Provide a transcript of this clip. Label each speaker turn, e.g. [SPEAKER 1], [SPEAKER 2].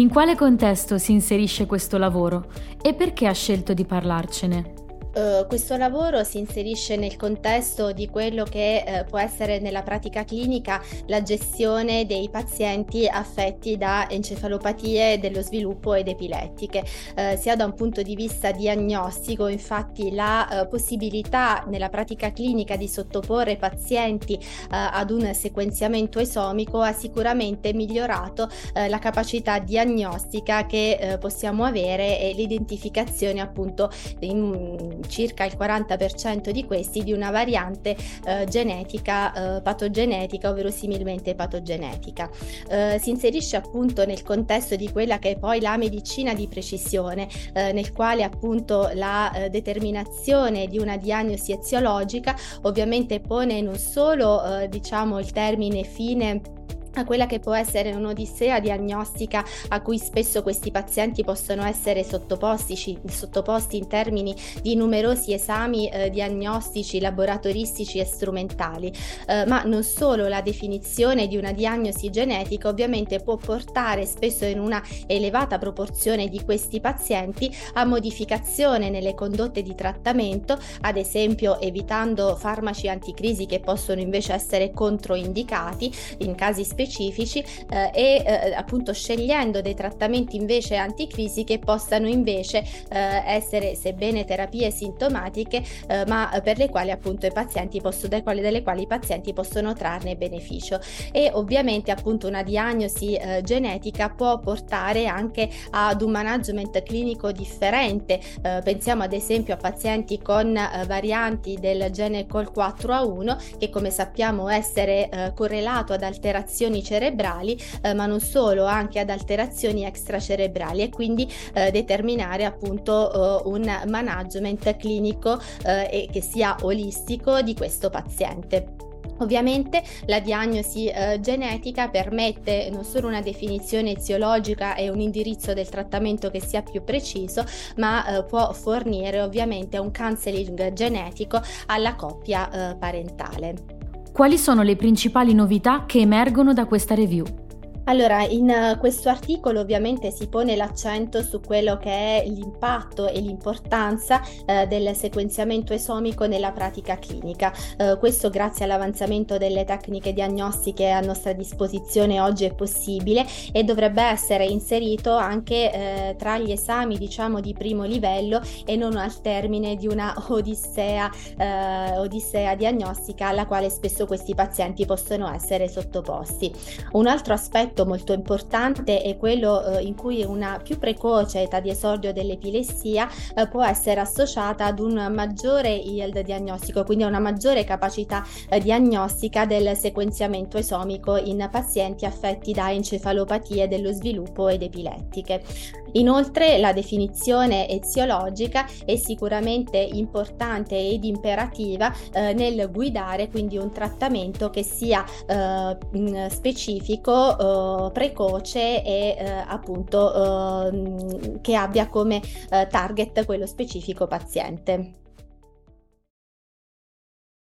[SPEAKER 1] In quale contesto si inserisce questo lavoro e perché ha scelto di parlarcene?
[SPEAKER 2] Uh, questo lavoro si inserisce nel contesto di quello che uh, può essere nella pratica clinica la gestione dei pazienti affetti da encefalopatie dello sviluppo ed epilettiche, uh, sia da un punto di vista diagnostico, infatti la possibilità nella pratica clinica di sottoporre pazienti ad un sequenziamento esomico ha sicuramente migliorato la capacità diagnostica che possiamo avere e l'identificazione appunto in circa il 40% di questi di una variante eh, genetica eh, patogenetica, ovvero similmente patogenetica. Eh, si inserisce appunto nel contesto di quella che è poi la medicina di precisione, eh, nel quale appunto la eh, determinazione di una diagnosi eziologica ovviamente pone non solo eh, diciamo il termine fine a quella che può essere un'odissea diagnostica a cui spesso questi pazienti possono essere sottoposti, sottoposti in termini di numerosi esami eh, diagnostici, laboratoristici e strumentali, eh, ma non solo la definizione di una diagnosi genetica ovviamente può portare spesso in una elevata proporzione di questi pazienti a modificazione nelle condotte di trattamento, ad esempio evitando farmaci anticrisi che possono invece essere controindicati in casi specifici specifici eh, e eh, appunto scegliendo dei trattamenti invece anticrisi che possano invece eh, essere sebbene terapie sintomatiche eh, ma per le quali appunto i pazienti possono, delle quali i pazienti possono trarne beneficio. E ovviamente appunto una diagnosi eh, genetica può portare anche ad un management clinico differente. Pensiamo ad esempio a pazienti con varianti del gene COL4A1 che come sappiamo essere correlato ad alterazioni alterazioni cerebrali, eh, ma non solo, anche ad alterazioni extracerebrali e quindi eh, determinare appunto eh, un management clinico eh, e che sia olistico di questo paziente. Ovviamente la diagnosi eh, genetica permette non solo una definizione eziologica e un indirizzo del trattamento che sia più preciso, ma eh, può fornire ovviamente un counseling genetico alla coppia eh, parentale.
[SPEAKER 1] Quali sono le principali novità che emergono da questa review?
[SPEAKER 2] Allora, in uh, questo articolo ovviamente si pone l'accento su quello che è l'impatto e l'importanza uh, del sequenziamento esomico nella pratica clinica. Uh, questo grazie all'avanzamento delle tecniche diagnostiche a nostra disposizione oggi è possibile e dovrebbe essere inserito anche eh, tra gli esami diciamo di primo livello e non al termine di una odissea, eh, odissea diagnostica alla quale spesso questi pazienti possono essere sottoposti. Un altro aspetto aspetto molto importante è quello eh, in cui una più precoce età di esordio dell'epilessia eh, può essere associata ad un maggiore yield diagnostico, quindi a una maggiore capacità eh, diagnostica del sequenziamento esomico in pazienti affetti da encefalopatie dello sviluppo ed epilettiche. Inoltre la definizione eziologica è sicuramente importante ed imperativa eh, nel guidare quindi un trattamento che sia eh, specifico precoce e eh, appunto eh, che abbia come eh, target quello specifico paziente.